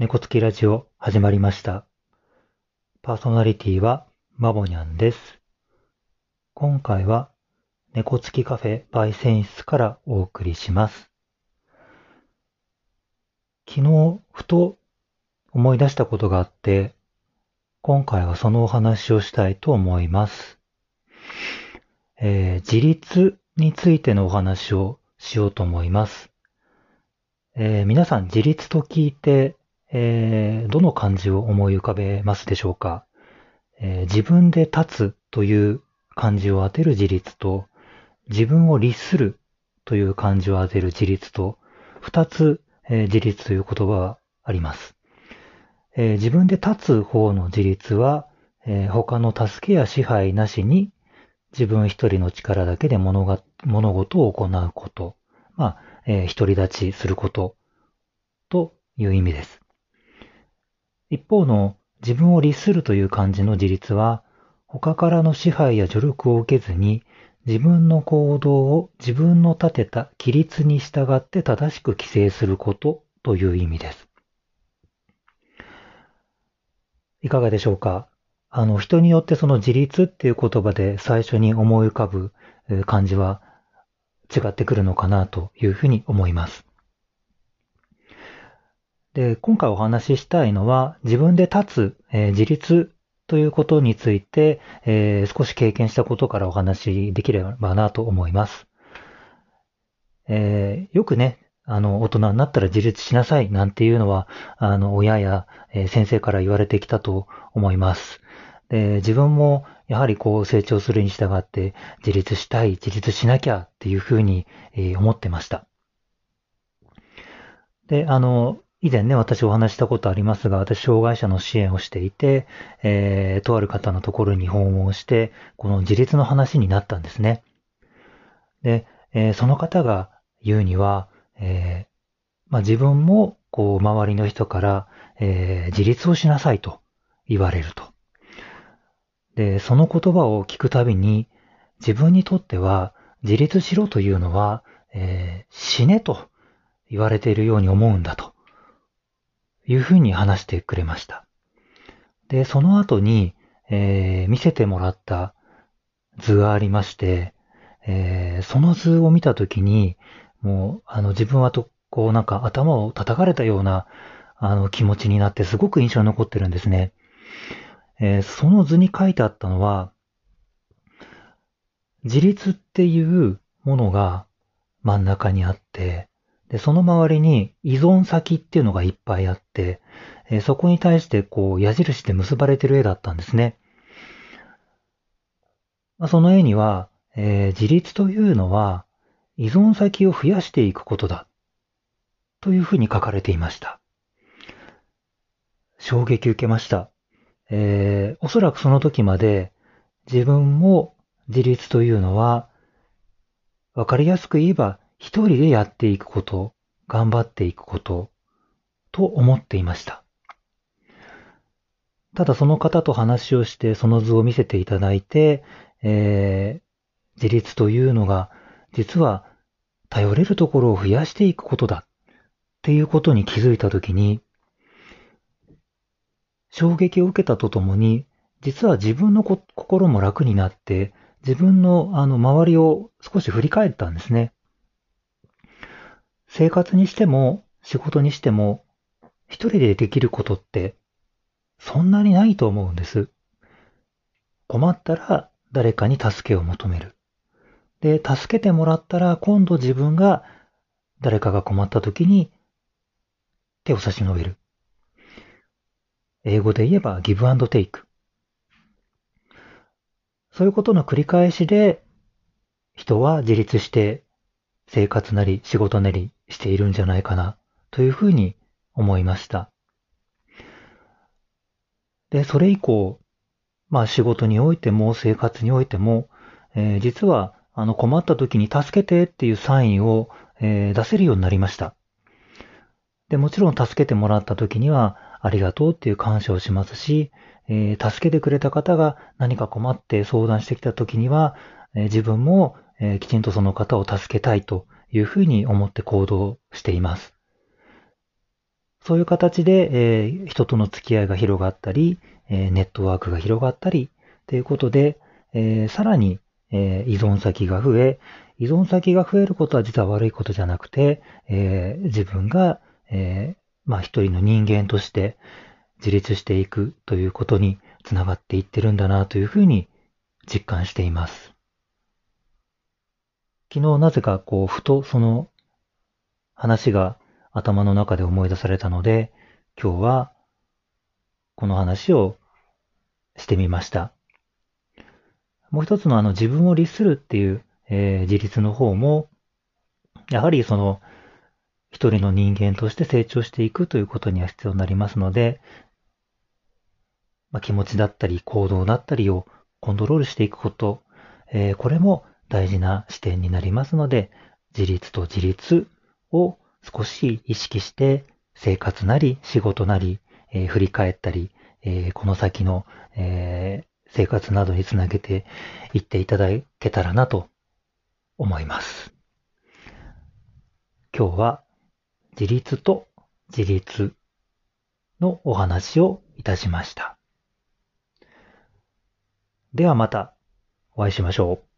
猫つきラジオ始まりました。パーソナリティはマボニャンです。今回は猫つきカフェ焙煎室からお送りします。昨日ふと思い出したことがあって、今回はそのお話をしたいと思います。えー自立についてのお話をしようと思います。えー皆さん自立と聞いて、えーどの漢字を思い浮かべますでしょうか、えー自分で立つという漢字を当てる自立と、自分を律するという漢字を当てる自立と、二つ、えー自立という言葉はあります。えー自分で立つ方の自立は、えー他の助けや支配なしに自分一人の力だけで物が物事を行うこと。まあ、えー独り立ちすることという意味です。一方の自分を律するという漢字の自立は、他からの支配や助力を受けずに、自分の行動を自分の立てた規律に従って正しく規制することという意味です。いかがでしょうか？あの、人によってその自立っていう言葉で最初に思い浮かぶえー漢字は違ってくるのかなというふうに思います。で、今回お話ししたいのは自分で立つ、えー自立ということについて、えー少し経験したことからお話しできればなと思います。えーよくね、あの、大人になったら自立しなさいなんていうのは、あの、親や、え先生から言われてきたと思います。で、自分もやはりこう成長するに従って自立したい、自立しなきゃっていうふうに、え思ってました。で、あの、以前ね、私お話したことありますが、私、障害者の支援をしていて、えーとある方のところに訪問して、この自立の話になったんですね。で、えーその方が言うには、えーまあ、自分も、こう、周りの人から、えー自立をしなさいと言われると。で、その言葉を聞くたびに、自分にとっては、自立しろというのは、えー死ねと言われているように思うんだと。いうふうに話してくれました。で、その後に、えー見せてもらった図がありまして、えーその図を見たときに、もう、あの、自分はと、こう、なんか頭を叩かれたような、あの、気持ちになって、すごく印象に残ってるんですね。えーその図に書いてあったのは、自立っていうものが真ん中にあって、で、その周りに依存先っていうのがいっぱいあって、えそこに対してこう矢印で結ばれてる絵だったんですね。まその絵には、えー自立というのは依存先を増やしていくことだというふうに書かれていました。衝撃受けました。えーおそらくその時まで自分も自立というのはわかりやすく言えば一人でやっていくこと、頑張っていくことと思っていました。ただその方と話をしてその図を見せていただいて、えー自立というのが実は頼れるところを増やしていくことだっていうことに気づいたときに衝撃を受けたとともに実は自分のこ心も楽になって自分のあの周りを少し振り返ったんですね。生活にしても仕事にしても一人でできることってそんなにないと思うんです。困ったら誰かに助けを求める。で、助けてもらったら今度自分が誰かが困った時に手を差し伸べる。英語で言えばギブアンドテイク。そういうことの繰り返しで人は自立して生活なり仕事なりしているんじゃないかなというふうに思いました。で、それ以降、まあ仕事においても生活においても、えー実はあの困った時に助けてっていうサインを、えー出せるようになりました。で、もちろん助けてもらった時にはありがとうっていう感謝をしますし、えー助けてくれた方が何か困って相談してきた時には、えー自分も、えーきちんとその方を助けたいというふうに思って行動しています。そういう形で、えー、人との付き合いが広がったり、えー、ネットワークが広がったり、ということで、えー、さらに、え依存先が増え、依存先が増えることは実は悪いことじゃなくて、え自分が、えまあ一人の人間として自立していくということにつながっていってるんだなというふうに実感しています。昨日なぜかこう、ふとその話が頭の中で思い出されたので、今日はこの話をしてみました。もう一つのあの自分を律するっていう、えー、自立の方も、やはりその一人の人間として成長していくということには必要になりますので、まあ、気持ちだったり行動だったりをコントロールしていくこと、えー、これも大事な視点になりますので、自立と自立を少し意識して生活なり仕事なり、えー、振り返ったり、えー、この先の、えー、生活などにつなげていっていただけたらなと思います。今日は自立と自立のお話をいたしました。ではまたお会いしましょう。